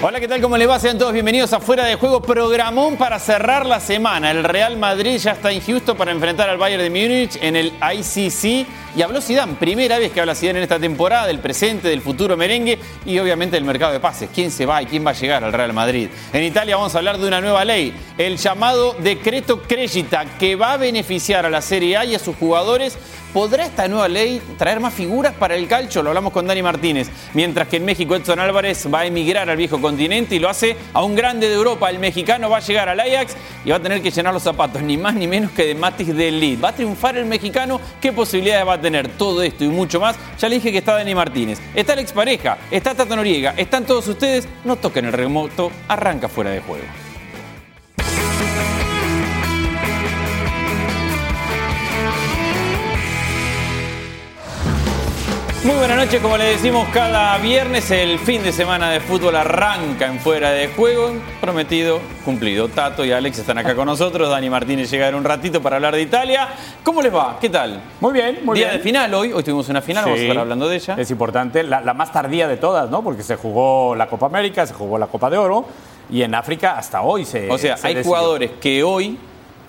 Hola, ¿qué tal? ¿Cómo les va? Sean todos bienvenidos a Fuera de Juego, programón para cerrar la semana. El Real Madrid ya está en Houston para enfrentar al Bayern de Múnich en el ICC. Y habló Zidane, primera vez que habla Zidane en esta temporada, del presente, del futuro merengue y obviamente del mercado de pases. ¿Quién se va y quién va a llegar al Real Madrid? En Italia vamos a hablar de una nueva ley, el llamado Decreto Crescita, que va a beneficiar a la Serie A y a sus jugadores ¿Podrá esta nueva ley traer más figuras para el calcio? Lo hablamos con Dani Martínez. Mientras que en México Edson Álvarez va a emigrar al viejo continente y lo hace a un grande de Europa. El mexicano va a llegar al Ajax y va a tener que llenar los zapatos, ni más ni menos que de Matis de Lid. ¿Va a triunfar el mexicano? ¿Qué posibilidades va a tener? Todo esto y mucho más. Ya le dije que está Dani Martínez. Está la expareja, está Tata Noriega, están todos ustedes. No toquen el remoto, arranca fuera de juego. Muy buenas noches, como le decimos cada viernes, el fin de semana de fútbol arranca en fuera de juego. Prometido, cumplido. Tato y Alex están acá con nosotros. Dani Martínez llega en un ratito para hablar de Italia. ¿Cómo les va? ¿Qué tal? Muy bien, muy Día bien. de final hoy. Hoy tuvimos una final, vamos a estar hablando de ella. Es importante, la, la más tardía de todas, ¿no? Porque se jugó la Copa América, se jugó la Copa de Oro y en África hasta hoy se. O sea, se hay decidió. jugadores que hoy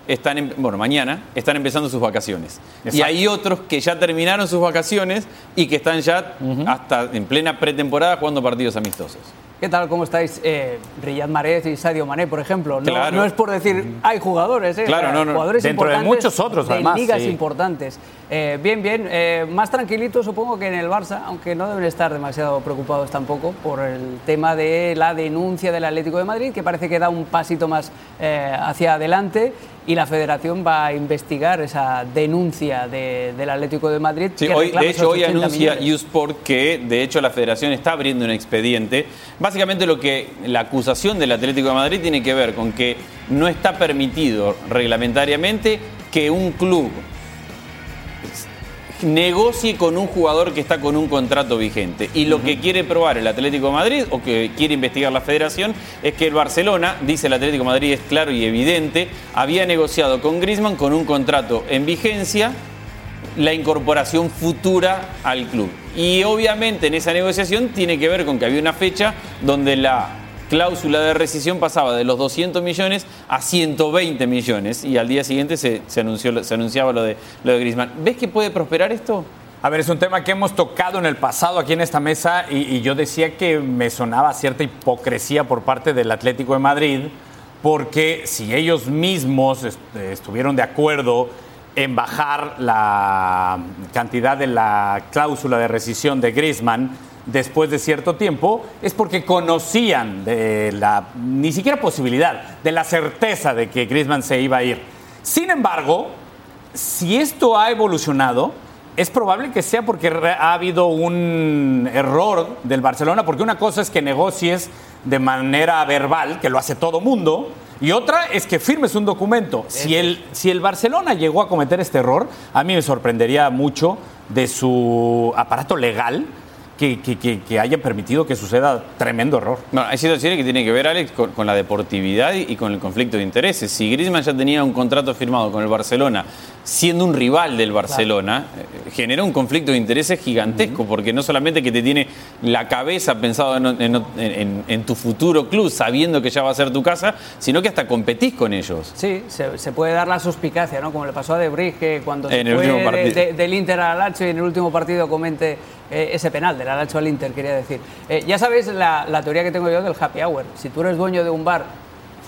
están, en- bueno, mañana están empezando sus vacaciones. Y hay otros que ya terminaron sus vacaciones y que están ya hasta en plena pretemporada jugando partidos amistosos. ¿Qué tal? ¿Cómo estáis? Eh, Riyad Mahrez y Sadio Mané, por ejemplo. No, Claro. no es por decir, hay jugadores, ¿eh? Claro, no, no. Jugadores Dentro de muchos otros, de además, ligas sí. importantes. Eh, bien, bien. Eh, más tranquilitos, supongo, que en el Barça, aunque no deben estar demasiado preocupados tampoco por el tema de la denuncia del Atlético de Madrid, que parece que da un pasito más eh, hacia adelante y la Federación va a investigar esa denuncia de- del Atlético de Madrid. Sí, que hoy, de hecho, hoy 80 anuncia. Usport que, de hecho, la federación está abriendo un expediente. Básicamente, lo que la acusación del Atlético de Madrid tiene que ver con que no está permitido reglamentariamente que un club negocie con un jugador que está con un contrato vigente. Y lo que quiere probar el Atlético de Madrid, o que quiere investigar la federación, es que el Barcelona, dice el Atlético de Madrid, es claro y evidente, había negociado con Griezmann con un contrato en vigencia la incorporación futura al club. Y obviamente en esa negociación tiene que ver con que había una fecha donde la cláusula de rescisión pasaba de los 200 millones a 120 millones y al día siguiente se, anunció, se anunciaba lo de, lo de Griezmann. ¿Ves que puede prosperar esto? A ver, es un tema que hemos tocado en el pasado aquí en esta mesa y, yo decía que me sonaba cierta hipocresía por parte del Atlético de Madrid, porque si ellos mismos est- estuvieron de acuerdo en bajar la cantidad de la cláusula de rescisión de Griezmann después de cierto tiempo, es porque conocían de la ni siquiera posibilidad, de la certeza de que Griezmann se iba a ir. Sin embargo, si esto ha evolucionado, es probable que sea porque ha habido un error del Barcelona, porque una cosa es que negocies de manera verbal, que lo hace todo mundo, y otra es que firmes un documento. Si el, si el Barcelona llegó a cometer este error, a mí me sorprendería mucho de su aparato legal que, que- que- que haya permitido que suceda tremendo error. Bueno, hay situaciones que tienen que ver, Alex, con, con la deportividad y, y con el conflicto de intereses. Si Griezmann ya tenía un contrato firmado con el Barcelona, siendo un rival del Barcelona, eh, genera un conflicto de intereses gigantesco, porque no solamente que te tiene la cabeza pensado en, en- en- en tu futuro club, sabiendo que ya va a ser tu casa, sino que hasta competís con ellos. Sí, se, se puede dar la suspicacia, ¿no? Como le pasó a De Vrij, que cuando se fue de- de- del Inter al Alacho y en el último partido comente eh, ese penal, del Alacho al Inter, quería decir. Eh, ya sabéis la, la teoría que tengo yo del happy hour. Si tú eres dueño de un bar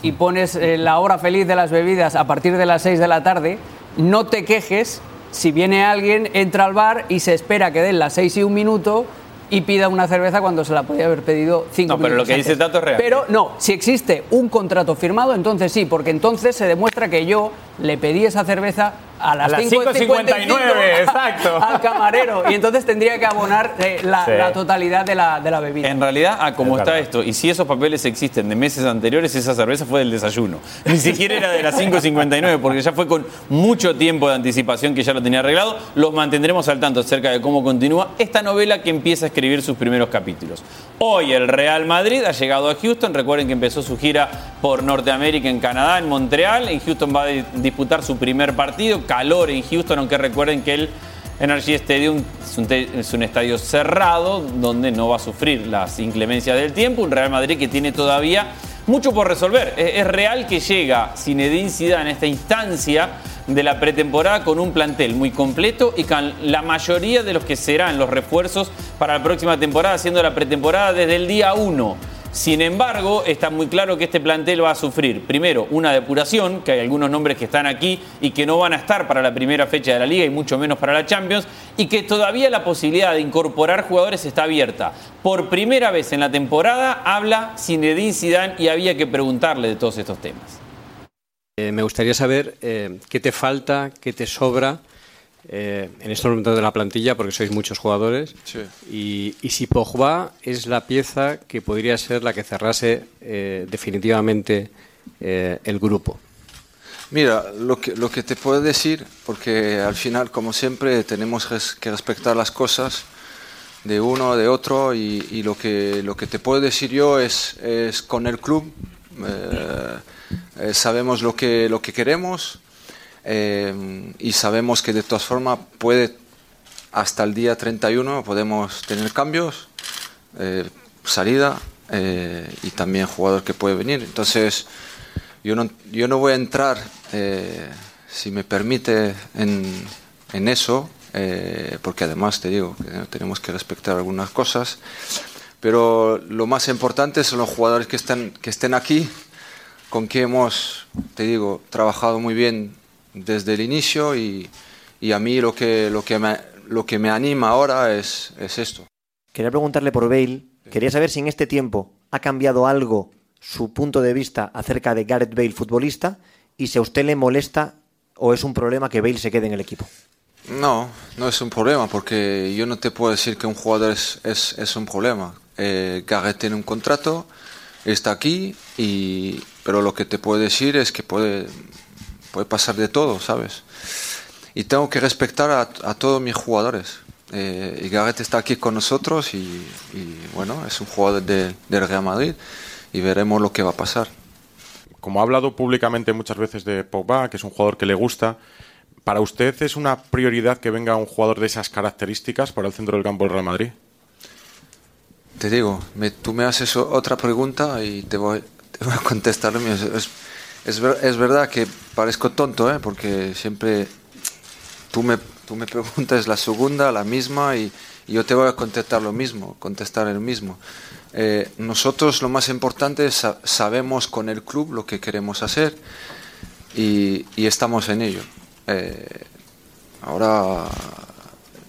y pones eh, la hora feliz de las bebidas a partir de las 6 de la tarde, no te quejes si viene alguien, entra al bar y se espera que den las 6 y un minuto y pida una cerveza cuando se la podía haber pedido 5 No, minutos pero lo que dice. Tato es real. Pero no, si existe un contrato firmado, entonces sí, porque entonces se demuestra que yo le pedí esa cerveza a las, las 5:55 5:59, exacto. al camarero y entonces tendría que abonar eh, la, Sí. la totalidad de la, de la bebida. En realidad, a como Es está verdad. esto, y si esos papeles existen de meses anteriores, esa cerveza fue del desayuno. Ni siquiera era de las 5.59, porque ya fue con mucho tiempo de anticipación que ya lo tenía arreglado. Los mantendremos al tanto acerca de cómo continúa esta novela que empieza a escribir sus primeros capítulos. Hoy el Real Madrid ha llegado a Houston. Recuerden que empezó su gira por Norteamérica en Canadá, en Montreal. En Houston va a di- disputar su primer partido. Calor en Houston, aunque recuerden que el Energy Stadium es un, es un, estadio cerrado donde no va a sufrir las inclemencias del tiempo. Un Real Madrid que tiene todavía mucho por resolver. Es, es real que llega Zinedine Zidane en esta instancia de la pretemporada con un plantel muy completo y con la mayoría de los que serán los refuerzos para la próxima temporada, haciendo la pretemporada desde el día 1. Sin embargo, está muy claro que este plantel va a sufrir, primero, una depuración, que hay algunos nombres que están aquí y que no van a estar para la primera fecha de la liga y mucho menos para la Champions, y que todavía la posibilidad de incorporar jugadores está abierta. Por primera vez en la temporada habla Zinedine Zidane y había que preguntarle de todos estos temas. Eh, me gustaría saber eh, qué te falta, qué te sobra eh, en estos momentos de la plantilla, porque sois muchos jugadores, Sí. y, y si Pogba es la pieza que podría ser la que cerrase eh, definitivamente eh, el grupo. Mira, lo que, lo que te puedo decir, porque al final, como siempre, tenemos res- que respetar las cosas de uno, de otro, y, y lo, que, lo que te puedo decir yo es, es con el club, eh, eh, sabemos lo que, lo que queremos eh, y sabemos que de todas formas puede, hasta el día 31 podemos tener cambios, eh, salida eh, y también jugador que puede venir. Entonces, yo no, yo no voy a entrar, eh, si me permite, en, en eso, eh, porque además te digo que tenemos que respetar algunas cosas, pero lo más importante son los jugadores que estén, que estén aquí, con que hemos, te digo, trabajado muy bien desde el inicio y, y a mí lo que, lo que, me, lo que me anima ahora es, es esto. Quería preguntarle por Bale. Quería saber si en este tiempo ha cambiado algo su punto de vista acerca de Gareth Bale futbolista y si a usted le molesta o es un problema que Bale se quede en el equipo. No, no es un problema porque yo no te puedo decir que un jugador es, es, es un problema. Eh, Gareth tiene un contrato, está aquí, y, pero lo que te puedo decir es que puede, puede pasar de todo, ¿sabes? Y tengo que respetar a, a todos mis jugadores. Eh, y Gareth está aquí con nosotros y, y, bueno, es un jugador de- del Real Madrid y veremos lo que va a pasar. Como ha hablado públicamente muchas veces de Pogba, que es un jugador que le gusta, ¿para usted es una prioridad que venga un jugador de esas características para el centro del campo del Real Madrid? Te digo, me- tú me haces otra pregunta y te voy, te voy a contestar. Es, es, es ver- es verdad que parezco tonto, ¿eh? porque siempre tú me, tú me preguntas la segunda, la misma, y, yo te voy a contestar lo mismo, contestar el mismo. Eh, nosotros lo más importante es sa- sabemos con el club lo que queremos hacer y, y estamos en ello. Eh, ahora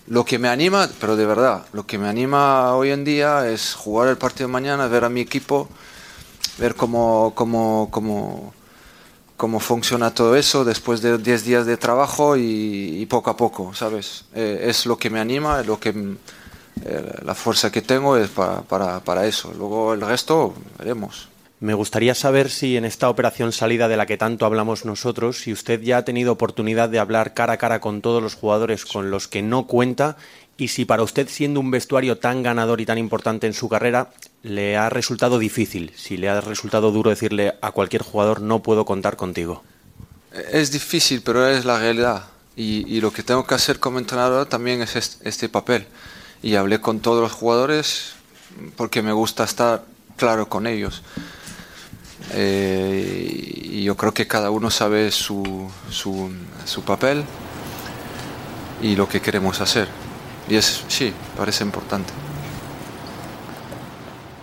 lo que me anima, pero de verdad, lo que me anima hoy en día es jugar el partido de mañana, ver a mi equipo, ver cómo, cómo, cómo, cómo funciona todo eso después de 10 días de trabajo y, poco a poco, ¿sabes? Eh, es lo que me anima, lo que eh, la fuerza que tengo es para, para eso. Luego el resto veremos. Me gustaría saber si en esta operación salida de la que tanto hablamos nosotros, si usted ya ha tenido oportunidad de hablar cara a cara con todos los jugadores con los que no cuenta y si para usted, siendo un vestuario tan ganador y tan importante en su carrera, le ha resultado difícil, si le ha resultado duro decirle a cualquier jugador no puedo contar contigo. Es difícil, pero es la realidad. Y, lo que tengo que hacer como entrenador también es est- este papel. Y hablé con todos los jugadores porque me gusta estar claro con ellos. Eh, y yo creo que cada uno sabe su, su papel y lo que queremos hacer. Y es, sí, parece importante.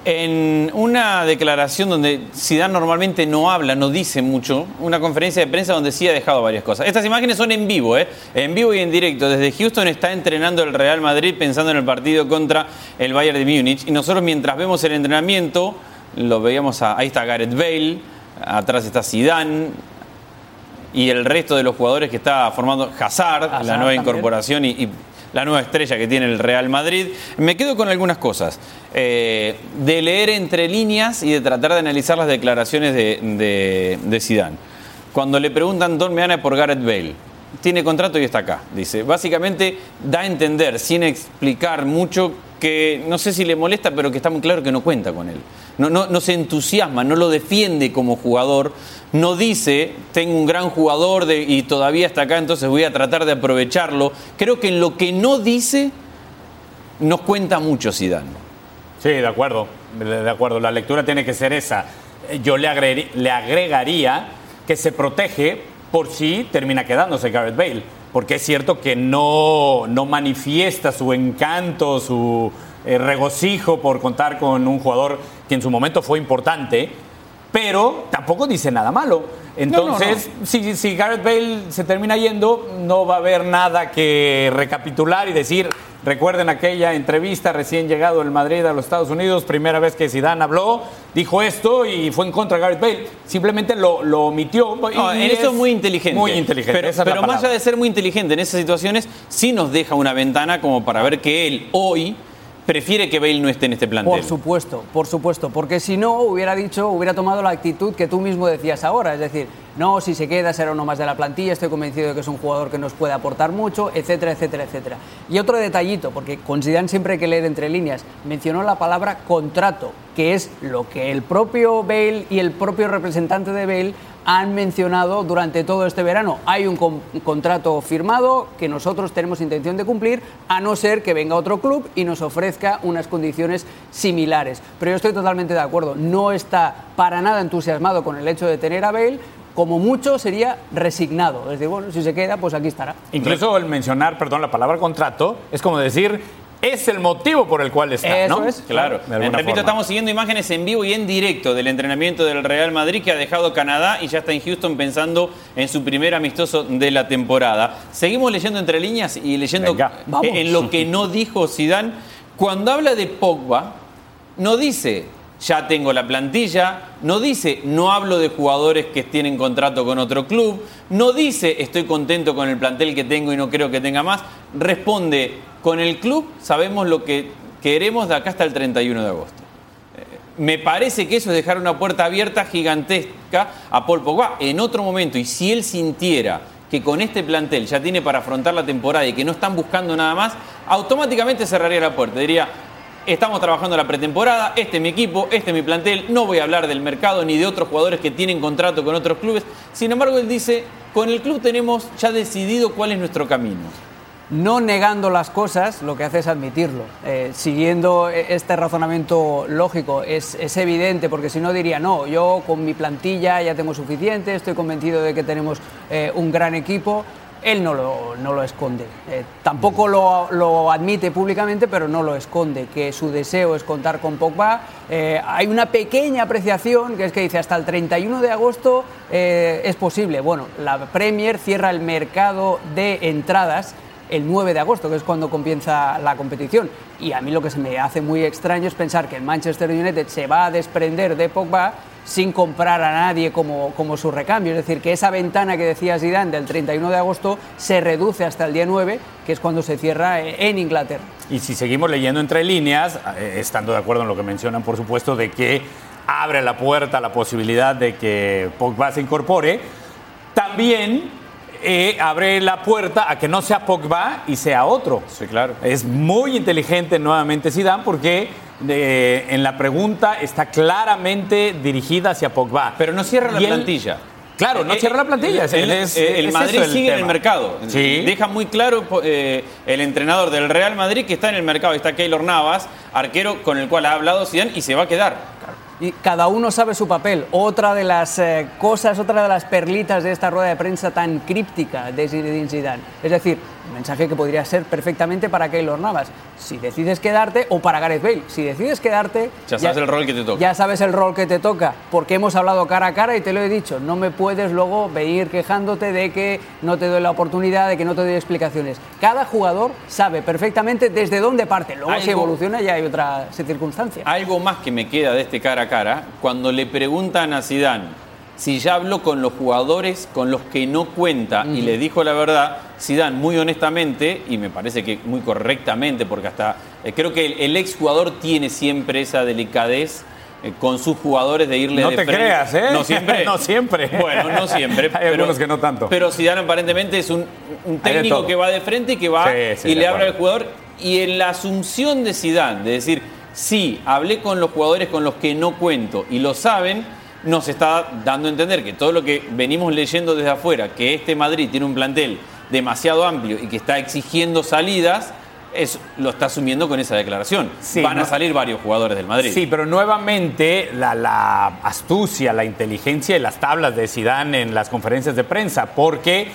En una declaración donde Zidane normalmente no habla, no dice mucho, una conferencia de prensa donde sí ha dejado varias cosas. Estas imágenes son en vivo, ¿eh? en vivo y en directo. Desde Houston está entrenando el Real Madrid pensando en el partido contra el Bayern de Múnich. Y nosotros mientras vemos el entrenamiento, lo veíamos, a- ahí está Gareth Bale, atrás está Zidane, y el resto de los jugadores que está formando Hazard, Hazard la nueva también. incorporación y, y la nueva estrella que tiene el Real Madrid. Me quedo con algunas cosas. Eh, de leer entre líneas y de tratar de analizar las declaraciones de, de. Cuando le preguntan Don Meana por Gareth Bale, tiene contrato y está acá, dice. Básicamente da a entender, sin explicar mucho, que no sé si le molesta, pero que está muy claro que no cuenta con él. No, no, no se entusiasma, no lo defiende como jugador, no dice, tengo un gran jugador y todavía está acá, entonces voy a tratar de aprovecharlo. Creo que en lo que no dice, nos cuenta mucho Zidane. Sí, de acuerdo, de acuerdo. La lectura tiene que ser esa. Yo le, le agregaría que se protege por si termina quedándose Gareth Bale, porque es cierto que no, no manifiesta su encanto, su eh, regocijo por contar con un jugador que en su momento fue importante, pero tampoco dice nada malo. Entonces, Si, si Gareth Bale se termina yendo, no va a haber nada que recapitular y decir, recuerden aquella entrevista recién llegado el Madrid a los Estados Unidos, primera vez que Zidane habló, dijo esto y fue en contra de Gareth Bale. Simplemente lo, lo omitió. No, en eso es muy inteligente. Muy inteligente. Pero, esa es la pero más allá de ser muy inteligente en esas situaciones, sí nos deja una ventana como para ver que él hoy prefiere que Bale no esté en este plantel. Por supuesto, por supuesto, porque si no hubiera dicho, hubiera tomado la actitud que tú mismo decías ahora, es decir, no, si se queda será uno más de la plantilla, estoy convencido de que es un jugador que nos puede aportar mucho, etcétera, etcétera, etcétera. Y otro detallito, porque con Zidane siempre que leer entre líneas, mencionó la palabra contrato, que es lo que el propio Bale y el propio representante de Bale han mencionado durante todo este verano. Hay un, con- un contrato firmado que nosotros tenemos intención de cumplir, a no ser que venga otro club y nos ofrezca unas condiciones similares. Pero yo estoy totalmente de acuerdo. No está para nada entusiasmado con el hecho de tener a Bale. Como mucho sería resignado. Es decir, bueno, si se queda, pues aquí estará. Incluso el mencionar, perdón, la palabra contrato es como decir, es el motivo por el cual está, Eso ¿no? es. Claro, repito, forma. estamos siguiendo imágenes en vivo y en directo del entrenamiento del Real Madrid que ha dejado Canadá y ya está en Houston pensando en su primer amistoso de la temporada. Seguimos leyendo entre líneas y leyendo Venga. eh, en lo que no dijo Zidane. Cuando habla de Pogba, no dice ya tengo la plantilla, no dice no hablo de jugadores que tienen contrato con otro club, no dice estoy contento con el plantel que tengo y no creo que tenga más, responde con el club sabemos lo que queremos de acá hasta el 31 de agosto. Eh, Me parece que eso es dejar una puerta abierta gigantesca a Paul Pogba en otro momento y si él sintiera que con este plantel ya tiene para afrontar la temporada y que no están buscando nada más, automáticamente cerraría la puerta. Diría, estamos trabajando la pretemporada, este es mi equipo, este es mi plantel, no voy a hablar del mercado ni de otros jugadores que tienen contrato con otros clubes. Sin embargo, él dice, con el club tenemos ya decidido cuál es nuestro camino. No negando las cosas, lo que hace es admitirlo. Eh, siguiendo e- este razonamiento lógico, es, es evidente, porque si no diría, no, yo con mi plantilla ya tengo suficiente, estoy convencido de que tenemos eh, un gran equipo. Él no lo, no lo esconde. Eh, tampoco lo, lo admite públicamente, pero no lo esconde, que su deseo es contar con Pogba. Hay una pequeña apreciación, que es que dice hasta el 31 de agosto es posible. Bueno, la Premier cierra el mercado de entradas el 9 de agosto, que es cuando comienza la competición. Y a mí lo que se me hace muy extraño es pensar que el Manchester United se va a desprender de Pogba sin comprar a nadie como, como su recambio. Es decir, que esa ventana que decía Zidane del 31 de agosto se reduce hasta el día 9, que es cuando se cierra en Inglaterra. Y si seguimos leyendo entre líneas, eh, estando de acuerdo en lo que mencionan, por supuesto, de que abre la puerta a la posibilidad de que Pogba se incorpore, también eh, abre la puerta a que no sea Pogba y sea otro. Sí, claro. Es muy inteligente nuevamente Zidane porque eh, en la pregunta está claramente dirigida hacia Pogba. Pero no cierra la Y él- plantilla. Claro, no Eh, cierra la plantilla. El, es- el es Madrid sigue en el mercado. Sí. Deja muy claro eh, el entrenador del Real Madrid que está en el mercado. Está Keylor Navas, arquero con el cual ha hablado Zidane y se va a quedar. Y cada uno sabe su papel. Otra de las eh, cosas, otra de las perlitas de esta rueda de prensa tan críptica de Zinedine Zidane. Es decir, un mensaje que podría ser perfectamente para Keylor Navas. Si decides quedarte, o para Gareth Bale, si decides quedarte... Ya sabes el rol que te toca. Ya sabes el rol que te toca, porque hemos hablado cara a cara y te lo he dicho. No me puedes luego venir quejándote de que no te doy la oportunidad, de que no te doy explicaciones. Cada jugador sabe perfectamente desde dónde parte. Luego si evoluciona ya hay otra circunstancia. Algo más que me queda de este cara a cara, cuando le preguntan a Zidane si ya habló con los jugadores con los que no cuenta y le dijo la verdad, Zidane muy honestamente y me parece que muy correctamente, porque hasta eh, creo que el, el exjugador tiene siempre esa delicadez eh, con sus jugadores de irle No de te frente. creas, ¿eh? No siempre. No siempre. Bueno, no siempre. Hay algunos que no tanto. Pero Zidane aparentemente es un, técnico que va de frente y que va Sí, sí, y le habla al jugador y en la asunción de Zidane, de decir, sí, hablé con los jugadores con los que no cuento y lo saben, nos está dando a entender que todo lo que venimos leyendo desde afuera, que este Madrid tiene un plantel demasiado amplio y que está exigiendo salidas, es, lo está asumiendo con esa declaración. Sí, Van a salir varios jugadores del Madrid. Sí, pero nuevamente la, la astucia, la inteligencia y las tablas de Zidane en las conferencias de prensa, porque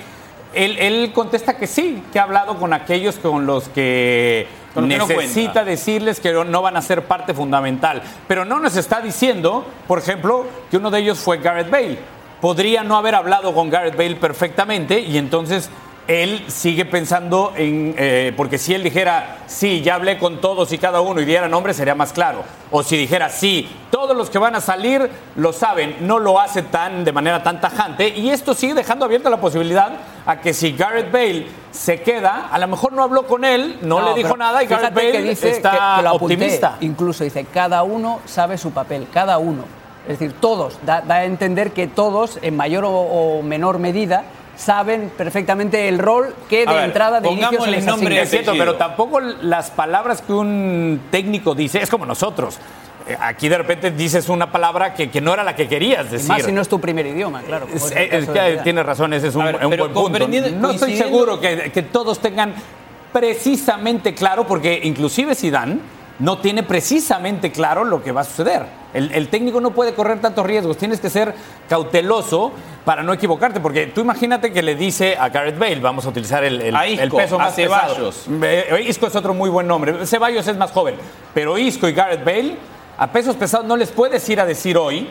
él, él contesta que sí, que ha hablado con aquellos con los que No necesita decirles que no van a ser parte fundamental. Pero no nos está diciendo, por ejemplo, que uno de ellos fue Gareth Bale. Podría no haber hablado con Gareth Bale perfectamente y entonces él sigue pensando en, eh, porque si él dijera, sí, ya hablé con todos y cada uno y diera nombre, sería más claro. O si dijera, sí, todos los que van a salir lo saben, no lo hace tan de manera tan tajante. Y esto sigue dejando abierta la posibilidad a que si Gareth Bale se queda, a lo mejor no habló con él, no, le dijo nada y Gareth fíjate Bale que dice está que- que lo apunté. optimista. Incluso dice, cada uno sabe su papel, cada uno. Es decir, todos. Da, da a entender que todos, en mayor o, o menor medida, saben perfectamente el rol que de ver, entrada de inicio se pongámosle les nombre. Es cierto, pero tampoco las palabras que un técnico dice es como nosotros. Eh, Aquí de repente dices una palabra que, que no era la que querías Y decir. Más si no es tu primer idioma, claro. Es- el tienes razón, ese es un, ver, un buen punto. No estoy seguro que, que todos tengan precisamente claro, porque inclusive Zidane no tiene precisamente claro lo que va a suceder. El, el técnico no puede correr tantos riesgos, tienes que ser cauteloso para no equivocarte, porque tú imagínate que le dice a Gareth Bale, vamos a utilizar el, el- A Isco, el peso a más pesado. Ceballos. Eh, Isco es otro muy buen nombre. Ceballos es más joven. Pero Isco y Gareth Bale, a pesos pesados no les puedes ir a decir hoy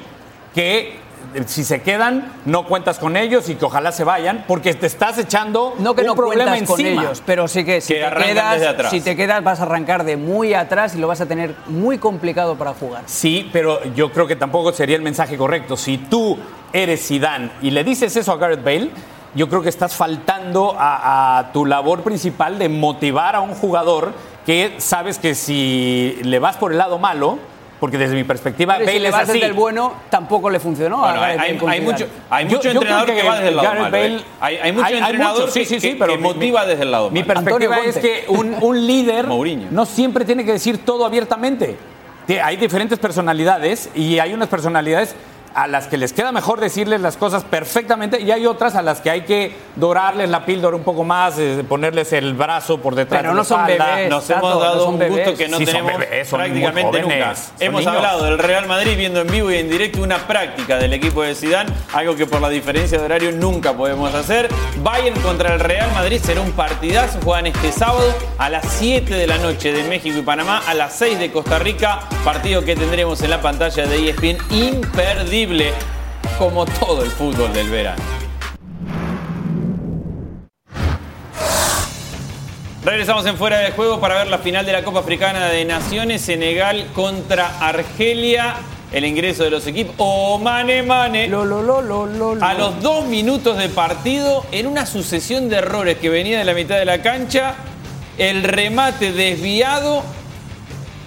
que si se quedan, no cuentas con ellos y que ojalá se vayan, porque te estás echando No que un no problema cuentas con encima. ellos, pero sí que si Que te, quedas, si te quedas vas a arrancar de muy atrás y lo vas a tener muy complicado para jugar. Sí, pero yo creo que tampoco sería el mensaje correcto. Si tú eres Zidane y le dices eso a Gareth Bale, yo creo que estás faltando a, a tu labor principal de motivar a un jugador que sabes que si le vas por el lado malo, porque desde mi perspectiva Pero si Bale le es así. desde el bueno, tampoco le funcionó. Bueno, hay, mucho, hay Yo- mucho yo creo entrenador que, que va desde el lado Gareth malo. ¿eh? Bale- Hay, hay mucho hay- hay entrenador sí, que, sí, sí, que- pero que mi- motiva desde el lado Mi malo. perspectiva es que un, un líder no siempre tiene que decir todo abiertamente. Hay diferentes personalidades y hay unas personalidades a las que les queda mejor decirles las cosas perfectamente y hay otras a las que hay que dorarles la píldora un poco más, eh, ponerles el brazo por detrás Pero de no la son bebés. Nos Tato, hemos dado un bebés. gusto que no Sí, son tenemos bebés, son muy prácticamente nunca. Hemos niños. hablado del Real Madrid viendo en vivo y en directo una práctica del equipo de Zidane, algo que por la diferencia de horario nunca podemos hacer. Bayern contra el Real Madrid será un partidazo, juegan este sábado a las 7 de la noche de México y Panamá, a las 6 de Costa Rica, partido que tendremos en la pantalla de ESPN imperdible como todo el fútbol del verano. Regresamos en Fuera de Juego para ver la final de la Copa Africana de Naciones, Senegal contra Argelia, el ingreso de los equipos. ¡Oh, mane, mane! Lo, lo, lo, lo, lo, lo. A los dos minutos de partido, en una sucesión de errores que venía de la mitad de la cancha, el remate desviado,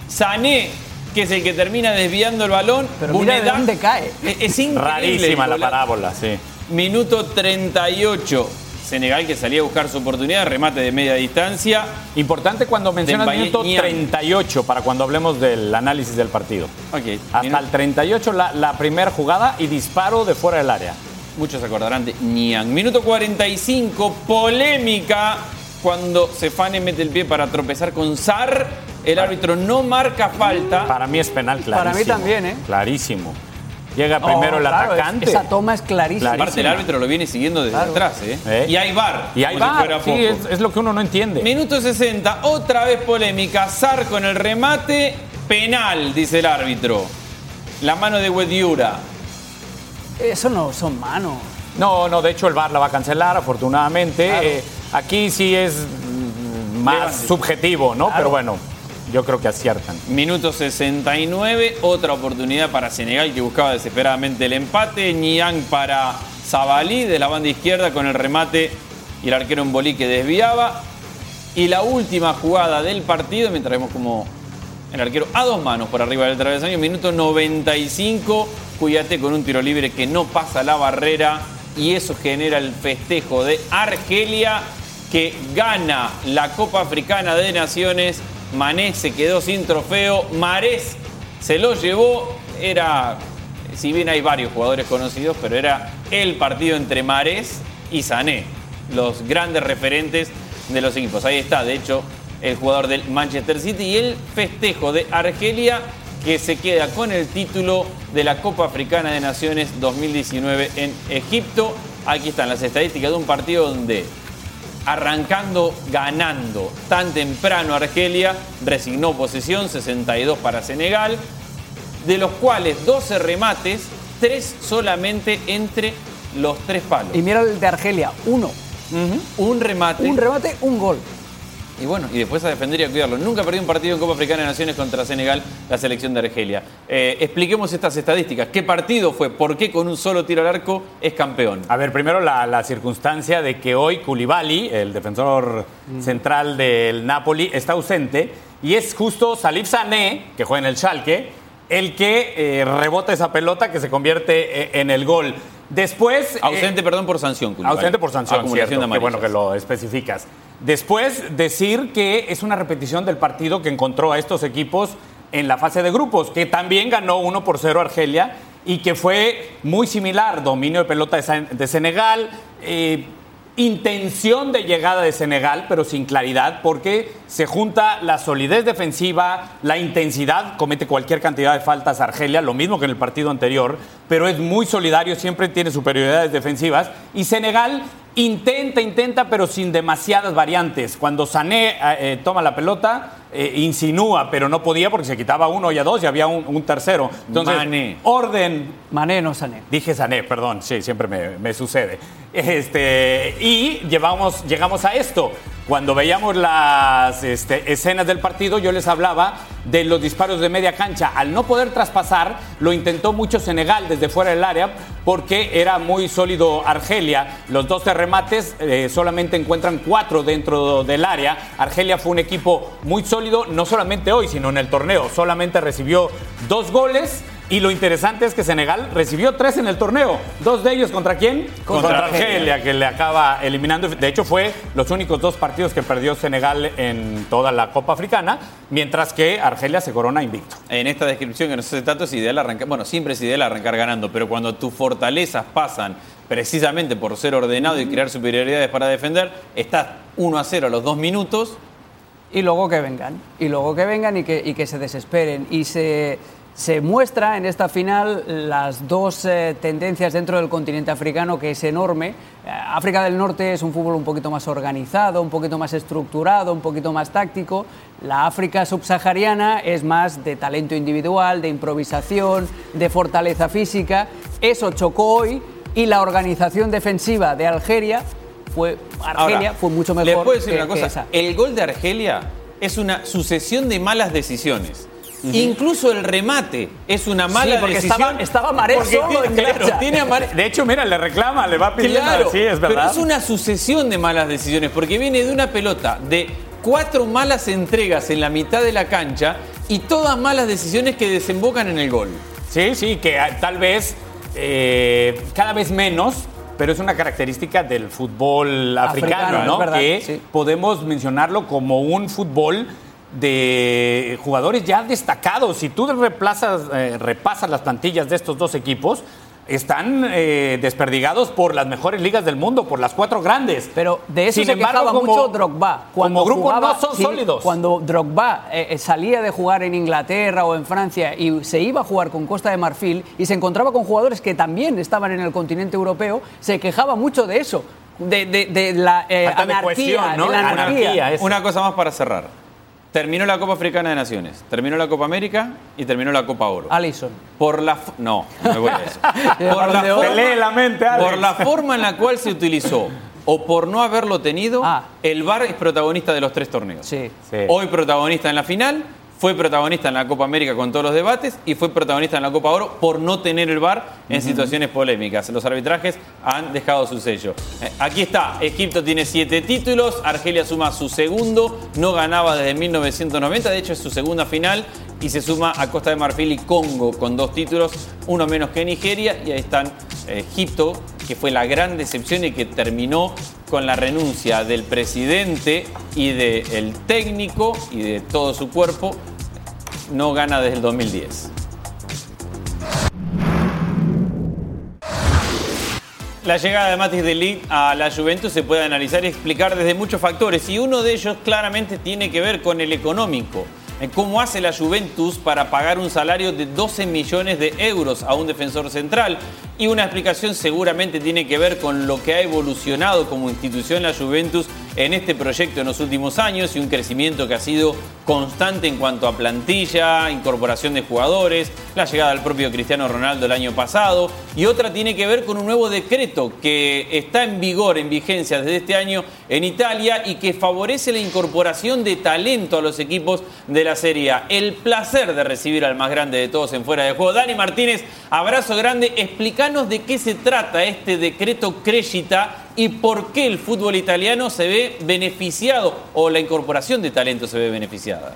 Sané, que es el que termina desviando el balón, Pero mira de Bunedá- dónde cae. Es, es increíble. Rarísima la parábola, sí. Minuto 38. Senegal que salía a buscar su oportunidad, remate de media distancia. Importante cuando mencionas minuto Niang. 38 para cuando hablemos del análisis del partido. Ok, Hasta el 38 la, la primera jugada y disparo de fuera del área. Muchos se acordarán de Niang. Minuto 45, polémica cuando Sefane mete el pie para tropezar con Sar. El árbitro no marca falta. Para mí es penal clarísimo. Para mí también, ¿eh? Clarísimo. Llega No, primero el claro, atacante. Esa toma es clarísima. Clarísimo. Aparte, el árbitro lo viene siguiendo desde Claro. atrás. ¿eh? ¿Eh? Y hay bar. Y si va. fuera Sí, es, es lo que uno no entiende. Minuto 60, otra vez polémica. Sar con el remate. Penal, dice el árbitro. La mano de Wediura. Eso no son manos. No, no, de hecho el VAR la va a cancelar, afortunadamente. Eh, aquí sí es mm, más Levante. subjetivo, ¿no? Pero bueno, yo creo que aciertan. Minuto 69, otra oportunidad para Senegal que buscaba desesperadamente el empate. Niang para Zabalí de la banda izquierda con el remate y el arquero en bolí que desviaba. Y la última jugada del partido, mientras vemos como el arquero a dos manos por arriba del travesaño, minuto 95, Cuyate con un tiro libre que no pasa la barrera y eso genera el festejo de Argelia que gana la Copa Africana de Naciones. Mané se quedó sin trofeo. Marés se lo llevó. Era, si bien hay varios jugadores conocidos, pero era el partido entre Marés y Sané, los grandes referentes de los equipos. Ahí está, de hecho, el jugador del Manchester City y el festejo de Argelia que se queda con el título de la Copa Africana de Naciones 2019 en Egipto. Aquí están las estadísticas de un partido donde arrancando ganando tan temprano Argelia, resignó posesión, 62 para Senegal, de los cuales 12 remates, 3 solamente entre los tres palos. Y mira el de Argelia, uno. Un remate. Un remate, un gol. Y bueno, y después a defender y a cuidarlo. Nunca perdió un partido en Copa Africana de Naciones contra Senegal, la selección de Argelia. Eh, expliquemos estas estadísticas. ¿Qué partido fue? ¿Por qué con un solo tiro al arco es campeón? A ver, primero la, la circunstancia de que hoy Koulibaly, el defensor central del Napoli, está ausente y es justo Salif Sané, que juega en el Schalke, el que eh, rebota esa pelota que se convierte eh, en el gol. Después... eh, Ausente, perdón, por sanción. Ausente por sanción, Acumulación cierto, de qué bueno que lo especificas. Después, decir que es una repetición del partido que encontró a estos equipos en la fase de grupos, que también ganó 1 por 0 Argelia y que fue muy similar, dominio de pelota de Senegal, eh, intención de llegada de Senegal, pero sin claridad, porque se junta la solidez defensiva, la intensidad, comete cualquier cantidad de faltas Argelia, lo mismo que en el partido anterior, pero es muy solidario, siempre tiene superioridades defensivas, y Senegal intenta, intenta, pero sin demasiadas variantes. Cuando Sané eh, eh, toma la pelota, eh, insinúa, pero no podía porque se quitaba uno y a dos y había un, un tercero. Entonces, Mané. orden Mané no Sané. Dije Sané, perdón, sí, siempre me, me sucede. Este, y llevamos, llegamos a esto. Cuando veíamos las este, escenas del partido, yo les hablaba de los disparos de media cancha. Al no poder traspasar, lo intentó mucho Senegal desde fuera del área porque era muy sólido Argelia. Los 12 remates eh, solamente encuentran cuatro dentro del área. Argelia fue un equipo muy sólido, no solamente hoy, sino en el torneo. Solamente recibió dos goles. Y lo interesante es que Senegal recibió tres en el torneo. Dos de ellos contra quién? Contra, Argelia, que le acaba eliminando. De hecho, fue los únicos dos partidos que perdió Senegal en toda la Copa Africana, mientras que Argelia se corona invicto. En esta descripción que nos hace Tato es ideal arrancar, bueno, siempre es ideal arrancar ganando, pero cuando tus fortalezas pasan precisamente por ser ordenado y crear superioridades para defender, estás 1 a 0 a los dos minutos, Y luego que vengan. Y luego que vengan y que, y que se desesperen. Y se, se muestra en esta final las dos eh, tendencias dentro del continente africano, que es enorme. Eh, África del Norte es un fútbol un poquito más organizado, un poquito más estructurado, un poquito más táctico. La África subsahariana es más de talento individual, de improvisación, de fortaleza física. Eso chocó hoy y la organización defensiva de Algeria fue, Argelia Ahora, fue mucho mejor. Les puedo decir que- una cosa. El gol de Argelia es una sucesión de malas decisiones. Incluso el remate es una mala porque decisión. estaba- estaba Maré Porque solo tiene- en claro, derecha. tiene a Maré- De hecho, mira, le reclama, le va pidiendo. Claro, sí, es verdad. pero es una sucesión de malas decisiones, porque viene de una pelota de cuatro malas entregas en la mitad de la cancha y todas malas decisiones que desembocan en el gol. Sí, sí, que tal vez eh, cada vez menos, pero es una característica del fútbol africano, Africano, ¿no? verdad, que sí. podemos mencionarlo como un fútbol de jugadores ya destacados. Si tú replazas, eh, repasas las plantillas de estos dos equipos, están eh, desperdigados por las mejores ligas del mundo, por las cuatro grandes. Pero de eso Sin se embargo, quejaba como- mucho Drogba. como grupo jugaba- no son sí, sólidos. Cuando Drogba eh, eh, salía de jugar en Inglaterra o en Francia y se iba a jugar con Costa de Marfil y se encontraba con jugadores que también estaban en el continente europeo, se quejaba mucho de eso. De, de- de la eh, anarquía, cohesión, ¿no? de la anarquía. anarquía, Una cosa más para cerrar. Terminó la Copa Africana de Naciones, terminó la Copa América y terminó la Copa Oro. Alisson. Por la no, no me voy a eso. La forma, la mente, por la forma en la cual se utilizó o por no haberlo tenido, Ah. el VAR es protagonista de los tres torneos. Sí. Sí. Hoy protagonista en la final, fue protagonista en la Copa América con todos los debates y fue protagonista en la Copa Oro por no tener el VAR en situaciones polémicas. Los arbitrajes han dejado su sello. Eh, aquí está, Egipto tiene siete títulos, Argelia suma su segundo, no ganaba desde 1990, de hecho es su segunda final y se suma a Costa de Marfil y Congo con dos títulos, uno menos que Nigeria y ahí están eh, Egipto que fue la gran decepción y que terminó con la renuncia del presidente y del técnico y de todo su cuerpo, no gana desde el 2010. La llegada de Matis de a la Juventus se puede analizar y explicar desde muchos factores y uno de ellos claramente tiene que ver con el económico. ¿Cómo hace la Juventus para pagar un salario de 12 millones de euros a un defensor central? Y una explicación seguramente tiene que ver con lo que ha evolucionado como institución la Juventus en este proyecto en los últimos años y un crecimiento que ha sido constante en cuanto a plantilla, incorporación de jugadores, la llegada del propio Cristiano Ronaldo el año pasado y otra tiene que ver con un nuevo decreto que está en vigor, en vigencia desde este año en Italia y que favorece la incorporación de talento a los equipos de la Serie A. El placer de recibir al más grande de todos en fuera de juego. Dani Martínez, abrazo grande, explícanos de qué se trata este decreto Crescita y por qué el fútbol italiano se ve beneficiado o la incorporación de talento se ve beneficiada.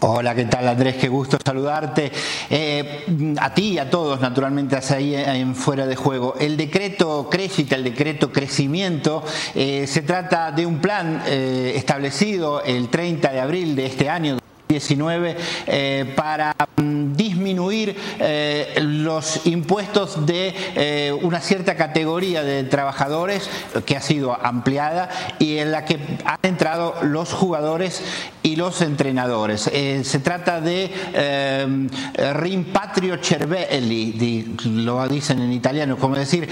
Hola, ¿qué tal Andrés? Qué gusto saludarte. Eh, a ti y a todos, naturalmente, ahí en fuera de juego. El decreto Crescita, el decreto Crecimiento, eh, se trata de un plan eh, establecido el 30 de abril de este año. 19 eh, para mm, disminuir eh, los impuestos de eh, una cierta categoría de trabajadores que ha sido ampliada y en la que han entrado los jugadores y los entrenadores. se trata de rimpatrio cervelli, lo dicen en italiano, como decir,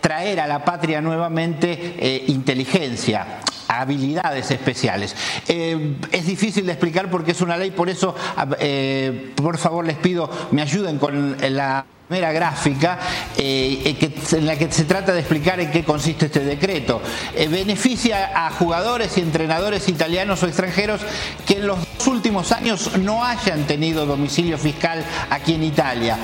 traer a la patria nuevamente inteligencia habilidades especiales. Eh, es difícil de explicar porque es una ley, por eso, eh, por favor, les pido, me ayuden con la primera gráfica eh, en la que se trata de explicar en qué consiste este decreto. beneficia a jugadores y entrenadores italianos o extranjeros que en los últimos años no hayan tenido domicilio fiscal aquí en Italia.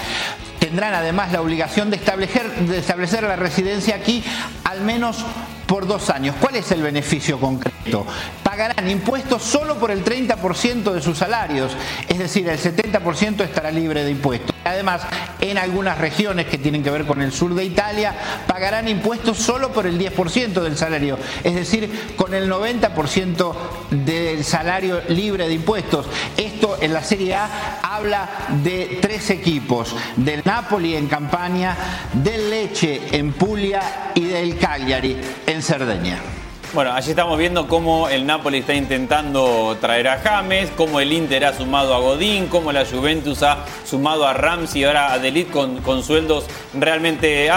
Tendrán además la obligación de establecer, de establecer la residencia aquí al menos por dos años. ¿Cuál es el beneficio concreto? Pagarán impuestos solo por el 30% de sus salarios, es decir, el 70% estará libre de impuestos. Además, en algunas regiones que tienen que ver con el sur de Italia, pagarán impuestos solo por el 10% del salario, es decir, con el 90% del salario libre de impuestos. Esto en la Serie A habla de tres equipos, del Napoli en Campania, del Leche en Puglia y del Cagliari Cerdeña. Bueno, allí estamos viendo cómo el Napoli está intentando traer a James, cómo el Inter ha sumado a Godín, cómo la Juventus ha sumado a Ramsey y ahora a Delit con, con sueldos realmente eh,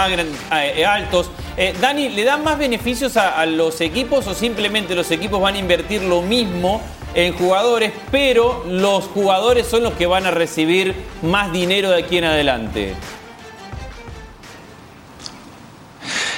altos. Eh, Dani, ¿le dan más beneficios a los equipos o simplemente los equipos van a invertir lo mismo en jugadores, pero los jugadores son los que van a recibir más dinero de aquí en adelante?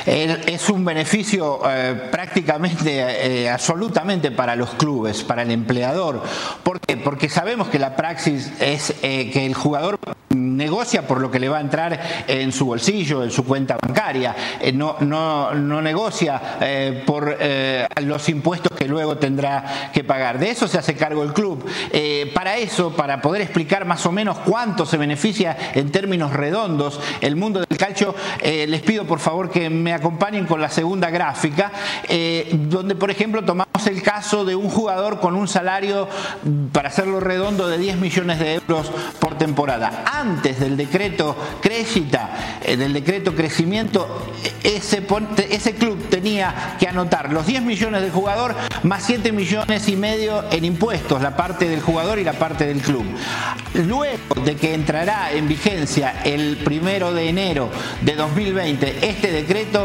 Es un beneficio eh, prácticamente, eh, absolutamente para los clubes, para el empleador. ¿Por qué? Porque sabemos que la praxis es eh, que el jugador negocia por lo que le va a entrar en su bolsillo, en su cuenta bancaria, no, no, no negocia por los impuestos que luego tendrá que pagar. De eso se hace cargo el club. para eso, para poder explicar más o menos cuánto se beneficia en términos redondos el mundo del calcio, les pido por favor que me acompañen con la segunda gráfica, eh, donde por ejemplo tomamos el caso de un jugador con un salario, para hacerlo redondo, de 10 millones de euros por temporada. Antes del decreto Crescita, eh, del decreto Crecimiento, ese, ese club tenía que anotar los 10 millones del jugador más 7 millones y medio en impuestos, la parte del jugador y la parte del club. Luego de que entrará en vigencia el primero de enero de 2020 este decreto,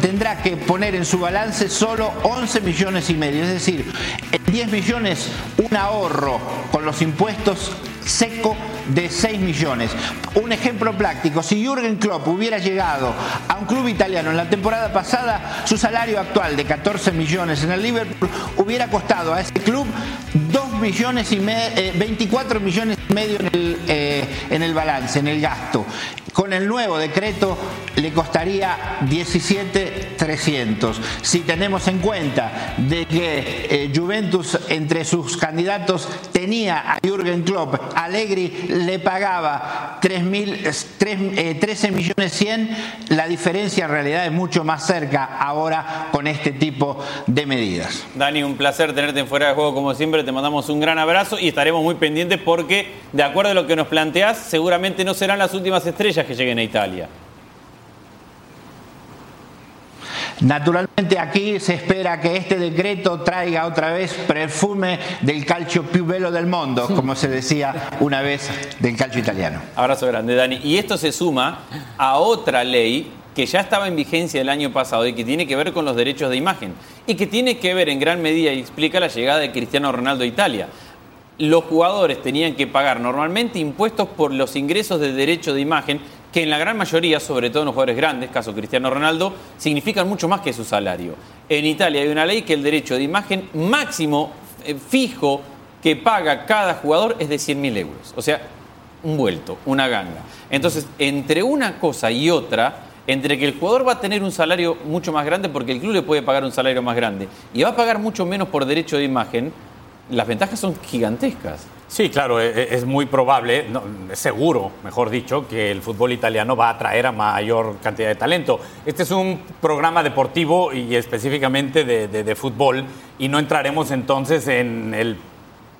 tendrá que poner en su balance solo 11 millones y medio, es decir, en 10 millones un ahorro con los impuestos seco de 6 millones. Un ejemplo práctico, si Jürgen Klopp hubiera llegado a un club italiano en la temporada pasada, su salario actual de 14 millones en el Liverpool hubiera costado a ese club 2 millones y 24 eh, millones y medio en el, eh, en el balance, en el gasto. Con el nuevo decreto le costaría 17,300. Si tenemos en cuenta de que eh, Juventus entre sus candidatos tenía a Jürgen Klopp, Allegri le pagaba 3, 13 millones 100, la diferencia en realidad es mucho más cerca ahora con este tipo de medidas. Dani, un placer tenerte en fuera de juego como siempre, te mandamos un gran abrazo y estaremos muy pendientes porque de acuerdo a lo que nos planteás, seguramente no serán las últimas estrellas que lleguen a Italia. Naturalmente aquí se espera que este decreto traiga otra vez perfume del calcio più bello del mundo, como se decía una vez del calcio italiano. Abrazo grande, Dani. Y esto se suma a otra ley que ya estaba en vigencia el año pasado y que tiene que ver con los derechos de imagen y que tiene que ver en gran medida y explica la llegada de Cristiano Ronaldo a Italia. Los jugadores tenían que pagar normalmente impuestos por los ingresos de derecho de imagen que en la gran mayoría, sobre todo en los jugadores grandes, caso Cristiano Ronaldo, significan mucho más que su salario. En Italia hay una ley que el derecho de imagen máximo eh, fijo que paga cada jugador es de 100.000 euros. O sea, un vuelto, una ganga. Entonces, entre una cosa y otra, entre que el jugador va a tener un salario mucho más grande porque el club le puede pagar un salario más grande y va a pagar mucho menos por derecho de imagen, las ventajas son gigantescas. Sí, claro, e, e, es muy probable, es seguro, mejor dicho, que el fútbol italiano va a atraer a mayor cantidad de talento. Este es un programa deportivo y específicamente de, fútbol y no entraremos entonces en el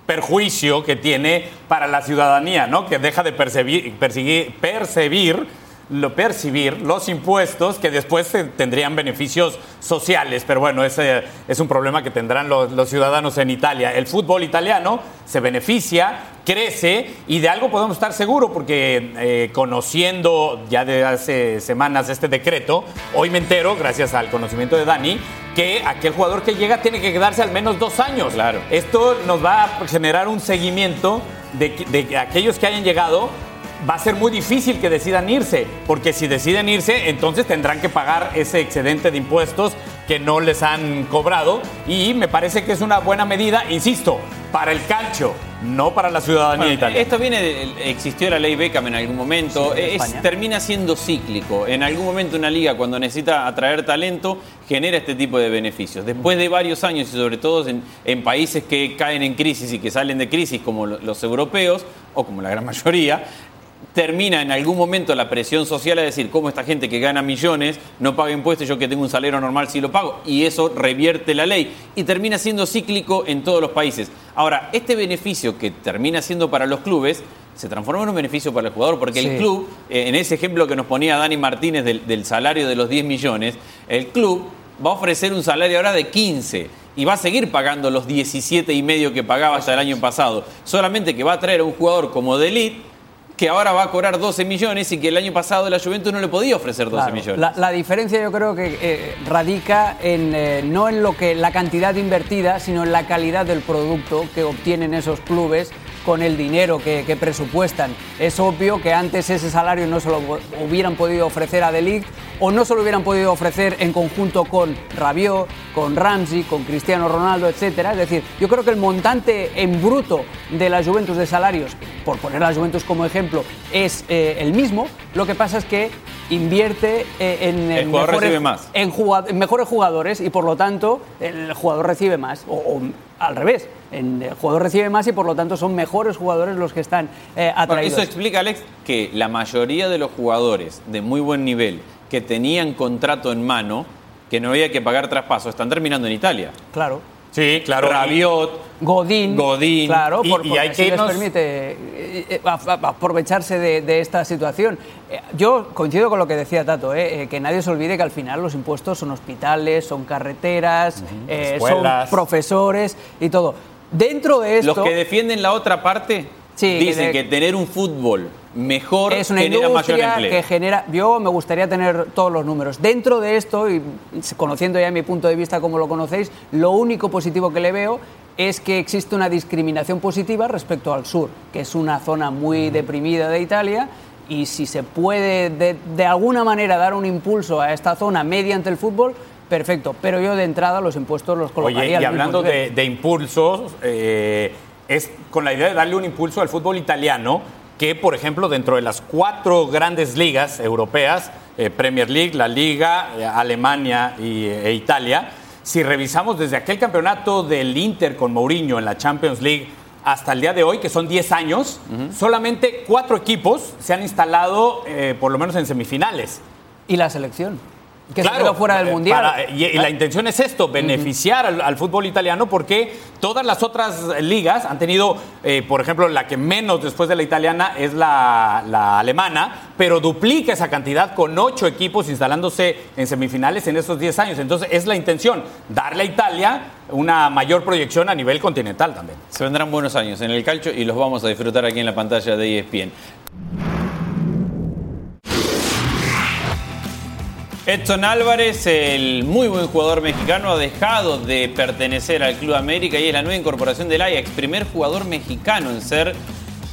perjuicio que tiene para la ciudadanía, ¿no? Que deja de percibir, percibir lo percibir los impuestos que después tendrían beneficios sociales. Pero bueno, ese es un problema que tendrán los, ciudadanos en Italia. El fútbol italiano se beneficia, crece y de algo podemos estar seguros porque eh, conociendo ya de hace semanas este decreto, hoy me entero, gracias al conocimiento de Dani, que aquel jugador que llega tiene que quedarse al menos dos años. Claro. Esto nos va a generar un seguimiento de, de aquellos que hayan llegado va a ser muy difícil que decidan irse, porque si deciden irse, entonces tendrán que pagar ese excedente de impuestos que no les han cobrado y me parece que es una buena medida, insisto, para el calcio, no para la ciudadanía italiana. Esto viene, de, existió la ley Beckham en algún momento, termina siendo cíclico. En algún momento una liga cuando necesita atraer talento genera este tipo de beneficios. Después de varios años y sobre todo en, en países que caen en crisis y que salen de crisis como los europeos, o como la gran mayoría, termina en algún momento la presión social a decir cómo esta gente que gana millones no paga impuestos, yo que tengo un salario normal sí lo pago, y eso revierte la ley y termina siendo cíclico en todos los países. Ahora, este beneficio que termina siendo para los clubes se transforma en un beneficio para el jugador, porque el club, eh, en ese ejemplo que nos ponía Dani Martínez del, del salario de los 10 millones, el club va a ofrecer un salario ahora de 15 y va a seguir pagando los 17 y medio que pagaba hasta el año pasado. Solamente que va a traer a un jugador como de elite que ahora va a cobrar 12 millones y que el año pasado la Juventus no le podía ofrecer 12 millones. La, diferencia yo creo que eh, radica en eh, no en lo que la cantidad invertida, sino en la calidad del producto que obtienen esos clubes con el dinero que, presupuestan. Es obvio que antes ese salario no se lo hubieran podido ofrecer a Delict o no se lo hubieran podido ofrecer en conjunto con Rabiot, con Ramsey, con Cristiano Ronaldo, etcétera. Es decir, yo creo que el montante en bruto de la Juventus de salarios, por poner a la Juventus como ejemplo, es eh, el mismo. Lo que pasa es que invierte eh, en, el mejores, más. En, mejores jugadores y por lo tanto el jugador recibe más. o al revés el jugador recibe más y por lo tanto son mejores jugadores los que están eh, atraídos. eso explica, Alex, que la mayoría de los jugadores de muy buen nivel que tenían contrato en mano, que no había que pagar traspaso, están terminando en Italia. Claro. Sí, claro. Rabiot, Godín. Godín. Claro, y, hay que les permite eh, eh, aprovecharse de, esta situación. Yo coincido con lo que decía Tato, que nadie se olvide que al final los impuestos son hospitales, son carreteras, son profesores y todo. Dentro de esto. Los que defienden la otra parte dicen que tener un fútbol mejor es una genera mayor empleo. que genera. Yo me gustaría tener todos los números. Dentro de esto, y conociendo ya mi punto de vista como lo conocéis, lo único positivo que le veo es que existe una discriminación positiva respecto al sur, que es una zona muy deprimida de Italia. Y si se puede de alguna manera dar un impulso a esta zona mediante el fútbol, perfecto. Pero yo de entrada los impuestos los colocaría. Oye, y hablando de, impulsos, eh, es con la idea de darle un impulso al fútbol italiano. que, por ejemplo, dentro de las cuatro grandes ligas europeas, eh, Premier League, la Liga, eh, Alemania y, e Italia, si revisamos desde aquel campeonato del Inter con Mourinho en la Champions League hasta el día de hoy, que son 10 años, solamente cuatro equipos se han instalado eh, por lo menos en semifinales. Y la selección que se quedó fuera del eh, mundial. para- y, y la intención es esto, beneficiar al, al fútbol italiano, porque todas las otras ligas han tenido, eh, por ejemplo, la que menos después de la italiana es la, la alemana, pero duplica esa cantidad con ocho equipos instalándose en semifinales en esos 10 años. Entonces, es la intención, darle a Italia una mayor proyección a nivel continental también. Se vendrán buenos años en el calcio y los vamos a disfrutar aquí en la pantalla de ESPN. Edson Álvarez, el muy buen jugador mexicano, ha dejado de pertenecer al Club América y es la nueva incorporación del Ajax, primer jugador mexicano en ser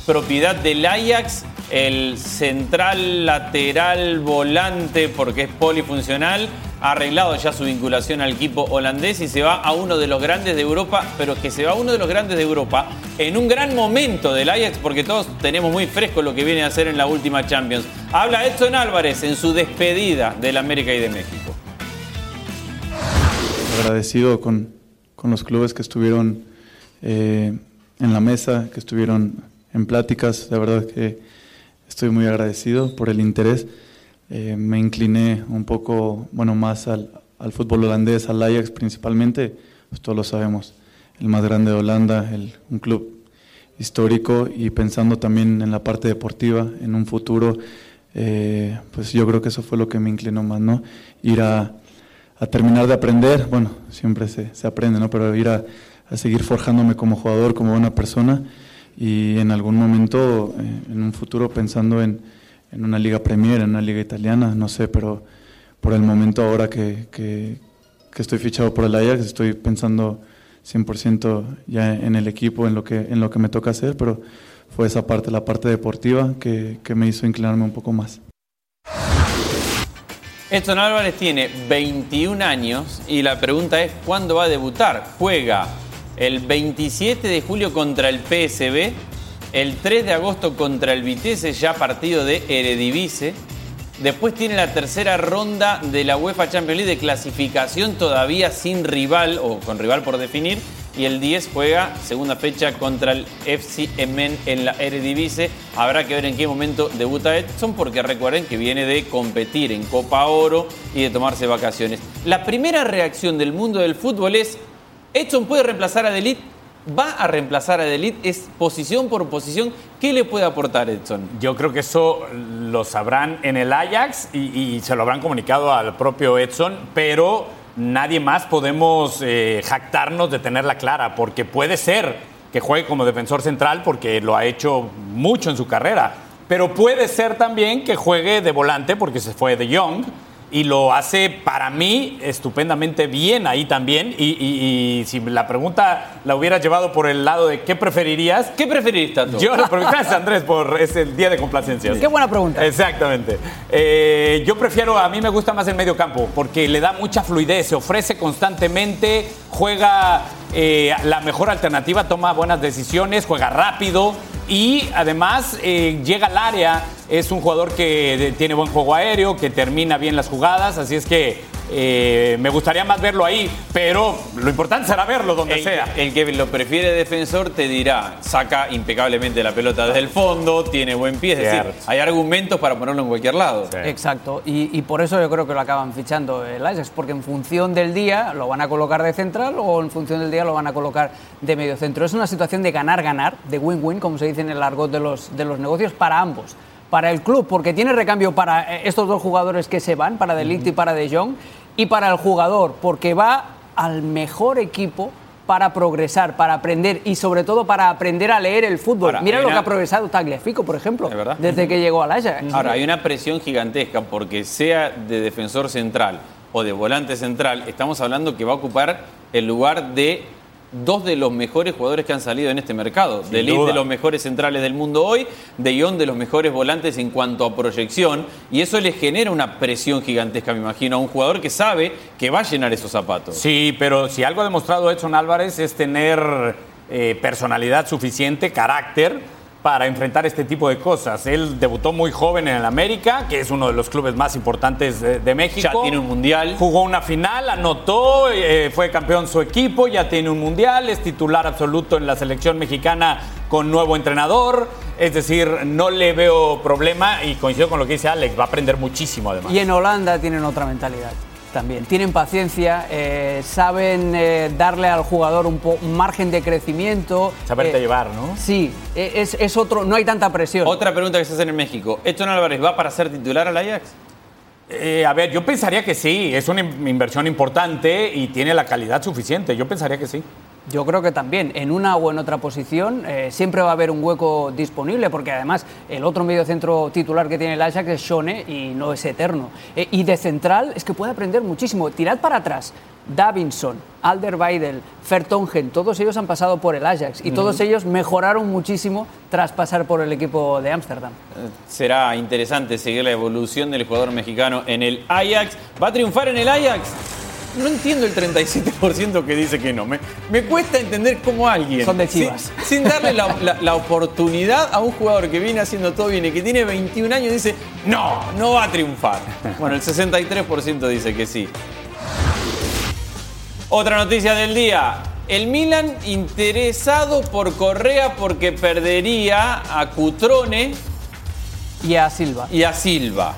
propiedad del Ajax, el central, lateral, volante, porque es polifuncional, ha arreglado ya su vinculación al equipo holandés y se va a uno de los grandes de Europa, pero es que se va a uno de los grandes de Europa en un gran momento del Ajax, porque todos tenemos muy fresco lo que viene a hacer en la última Champions. Habla Edson Álvarez en su despedida del América y de México. agradecido con, con los clubes que estuvieron eh, en la mesa, que estuvieron en pláticas. La verdad que estoy muy agradecido por el interés. Eh, me incliné un poco, bueno, más al, al fútbol holandés, al Ajax principalmente, pues todos lo sabemos, el más grande de Holanda, el- un club histórico. Y pensando también en la parte deportiva, en un futuro, eh, pues yo creo que eso fue lo que me inclinó más, ¿no? Ir a, a terminar de aprender, bueno, siempre se, se aprende, ¿no? Pero ir a, a seguir forjándome como jugador, como buena persona. Y en algún momento, eh, en un futuro, pensando en, en una liga Premier, en una liga italiana, no sé, pero por el momento ahora que, que, que estoy fichado por el Ajax, estoy pensando 100% ya en el equipo, en lo, que, en lo que me toca hacer, pero fue esa parte, la parte deportiva, que, que me hizo inclinarme un poco más. Edson Álvarez tiene 21 años y la pregunta es ¿cuándo va a debutar? Juega el 27 de julio contra el PSB, el 3 de agosto contra el Vitesse, ya partido de Eredivisie. Después tiene la tercera ronda de la UEFA Champions League de clasificación todavía sin rival o con rival por definir. Y el 10 juega segunda fecha contra el FC Emen en la Eredivisie. Habrá que ver en qué momento debuta Edson porque recuerden que viene de competir en Copa Oro y de tomarse vacaciones. La primera reacción del mundo del fútbol es Edson puede reemplazar a Delit, va a reemplazar a Delit, es posición por posición. ¿Qué le puede aportar Edson? Yo creo que eso lo sabrán en el Ajax y, se lo habrán comunicado al propio Edson, pero nadie más podemos eh, jactarnos de tenerla clara, porque puede ser que juegue como defensor central, porque lo ha hecho mucho en su carrera, pero puede ser también que juegue de volante, porque se fue de Young. Y lo hace para mí estupendamente bien ahí también. Y, y- y si la pregunta la hubieras llevado por el lado de qué preferirías, ¿Qué preferís, Tato? yo lo pregunté gracias Andrés por ese día de complacencias. Qué buena pregunta. Exactamente. Eh, yo prefiero, a mí me gusta más el medio campo porque le da mucha fluidez, se ofrece constantemente, juega eh, la mejor alternativa, toma buenas decisiones, juega rápido y además eh, llega al área. Es un jugador que tiene buen juego aéreo, que termina bien las jugadas, así es que eh, me gustaría más verlo ahí, pero lo importante será verlo donde El, sea. el que lo prefiere defensor te dirá, saca impecablemente la pelota desde el fondo, tiene buen pie, es decir, hay argumentos para ponerlo en cualquier lado. Exacto, y, y por eso yo creo que lo acaban fichando el Ajax, porque en función del día lo van a colocar de central o en función del día lo van a colocar de medio centro. Es una situación de ganar-ganar, de win-win, como se dice en el argot de los, de los negocios, para ambos. Para el club, porque tiene recambio para eh, estos dos jugadores que se van, para De Ligt y para De Jong, y para el jugador, porque va al mejor equipo para progresar, para aprender y sobre todo para aprender a leer el fútbol. Ahora, Mira lo que ha progresado Tagliafico, por ejemplo, desde que llegó al Ajax. Ahora, hay una presión gigantesca porque sea de defensor central o de volante central, estamos hablando que va a ocupar el lugar de dos de los mejores jugadores que han salido en este mercado. De Ligt duda. de los mejores centrales del mundo hoy, De Jong de los mejores volantes en cuanto a proyección, y eso le genera una presión gigantesca, me imagino, a un jugador que sabe que va a llenar esos zapatos. Sí, pero si algo ha demostrado Edson Álvarez es tener eh, personalidad suficiente, carácter, para enfrentar este tipo de cosas. Él debutó muy joven en el América, que es uno de los clubes más importantes de, de México. Ya tiene un mundial. Jugó una final, anotó, eh, fue campeón su equipo, ya tiene un mundial, es titular absoluto en la selección mexicana con nuevo entrenador. Es decir, no le veo problema y coincido con lo que dice Alex, va a aprender muchísimo además. Y en Holanda tienen otra mentalidad también. Tienen paciencia, eh, saben eh, darle al jugador un, po- un margen de crecimiento. Saberte Eh, llevar, ¿no? Sí, eh, es, es otro, no hay tanta presión. Otra pregunta que se hace en México. ¿Edson Álvarez va para ser titular al Ajax? Eh, a ver, yo pensaría que sí, es una in- inversión importante y tiene la calidad suficiente. Yo pensaría que sí. Yo creo que también, en una o en otra posición, eh, siempre va a haber un hueco disponible, porque además el otro mediocentro titular que tiene el Ajax es Shone y no es eterno. Eh, y de central es que puede aprender muchísimo. Tirad para atrás. Davinson, Alderweireld, Vertonghen, todos ellos han pasado por el Ajax y todos ellos mejoraron muchísimo tras pasar por el equipo de Ámsterdam. Será interesante seguir la evolución del jugador mexicano en el Ajax. ¿Va a triunfar en el Ajax? No entiendo el 37% que dice que no. Me, me cuesta entender cómo alguien. Son de sin- darle la, la- la oportunidad a un jugador que viene haciendo todo bien y que tiene 21 años, dice: No, no va a triunfar. Bueno, el 63% dice que sí. Otra noticia del día. El Milan interesado por Correa porque perdería a Cutrone Y a Silva. y a Silva.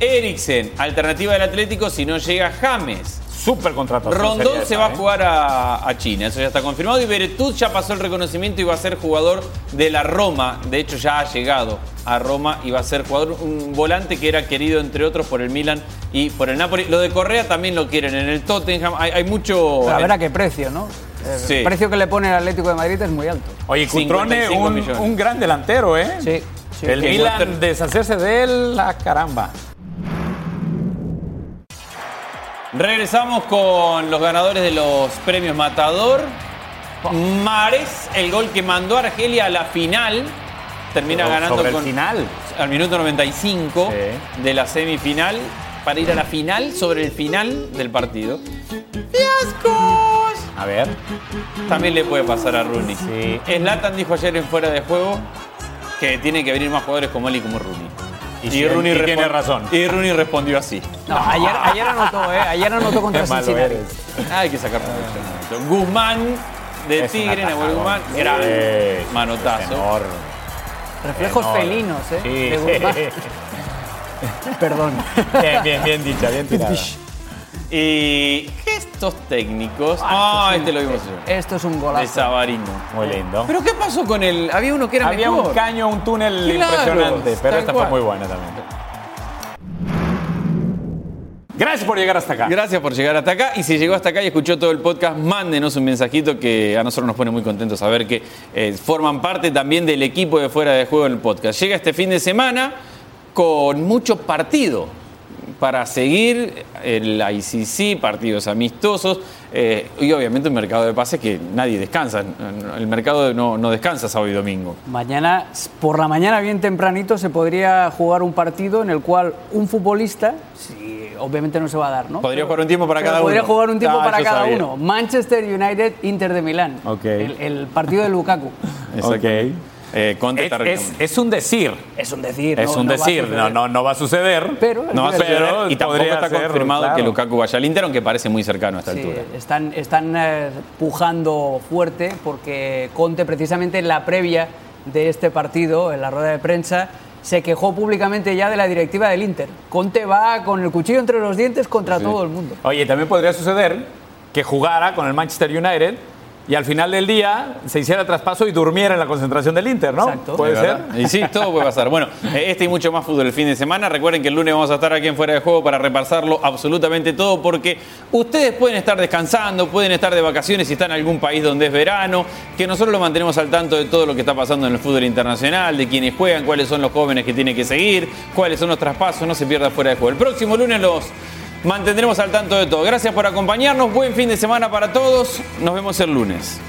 Eriksen, alternativa del Atlético si no llega James. Súper contratación. Rondón sería se va a ¿eh? jugar a, a China, eso ya está confirmado. Y Beretut ya pasó el reconocimiento y va a ser jugador de la Roma. De hecho, ya ha llegado a Roma y va a ser jugador, un volante que era querido, entre otros, por el Milan y por el Napoli. Lo de Correa también lo quieren en el Tottenham. Hay, hay mucho. Pero a ver a qué precio, ¿no? El Sí. precio que le pone el Atlético de Madrid es muy alto. Oye, Cutrone, 55 un, gran delantero, ¿eh? Sí, sí. El Que Milan, deshacerse de él, la caramba. Regresamos con los ganadores de los premios Matador. Mares, el gol que mandó a Argelia a la final, termina Pero ganando sobre el con, final. al minuto 95 Sí. de la semifinal para ir a la final sobre el final del partido. ¡Fiascos! A ver. También le puede pasar a Rooney. Sí. Zlatan dijo ayer en fuera de juego que tiene que venir más jugadores como él y como Rooney. Y sí, y tiene razón. Y Rooney respondió así. No, ayer, ayer anotó, ¿eh? Ayer anotó contra Qué Cincinnati. eres. Hay que sacar provecho. Guzmán de Es un Tigre, Nahuel. Guzmán, Sí. gran Es manotazo. enorme. Reflejos Enorme. felinos, ¿eh? Sí. de Guzmán. Perdón. Bien, bien, bien dicha, bien tirada. Y gestos técnicos. Ah, este lo vimos yo. Esto es un De golazo. Sabarino. Muy lindo. ¿Pero qué pasó con él? Había uno que era Había mejor. un caño, un túnel Claro, impresionante, pero esta cual. fue muy buena también. Gracias por llegar hasta acá. Gracias por llegar hasta acá. Y si llegó hasta acá y escuchó todo el podcast, mándenos un mensajito que a nosotros nos pone muy contentos saber que eh, forman parte también del equipo de Fuera de Juego en el podcast. Llega este fin de semana con mucho partido para seguir el ICC, partidos amistosos eh, y obviamente un mercado de pases que nadie descansa. El mercado no, no descansa sábado y domingo. Mañana, por la mañana bien tempranito, se podría jugar un partido en el cual un futbolista, si obviamente no se va a dar, ¿no? Podría jugar un tiempo para cada podría uno. jugar un tiempo Ah, para cada sabía. uno. Manchester United, Inter de Milán. El, el partido de Lukaku. Exactamente. Eh, Conte Es, está es- es un decir. Es un decir. Es no- un no decir. No, no, no va a suceder. Pero, No va a suceder Pero y tampoco podría está ser, confirmado claro. que Lukaku vaya al Inter, aunque parece muy cercano a esta Sí, altura. están, están eh, pujando fuerte porque Conte precisamente en la previa de este partido, en la rueda de prensa, se quejó públicamente ya de la directiva del Inter. Conte va con el cuchillo entre los dientes contra todo el mundo. Oye, también podría suceder que jugara con el Manchester United y al final del día se hiciera traspaso y durmiera en la concentración del Inter, ¿no? Exacto. Puede ¿Es ser. Y sí, todo puede pasar. Bueno, eh, este y mucho más fútbol el fin de semana. Recuerden que el lunes vamos a estar aquí en Fuera de Juego para repasarlo absolutamente todo, porque ustedes pueden estar descansando, pueden estar de vacaciones si están en algún país donde es verano, que nosotros lo mantenemos al tanto de todo lo que está pasando en el fútbol internacional, de quienes juegan, cuáles son los jóvenes que tienen que seguir, cuáles son los traspasos, no se pierda Fuera de Juego. El próximo lunes los mantendremos al tanto de todo. Gracias por acompañarnos, buen fin de semana para todos, nos vemos el lunes.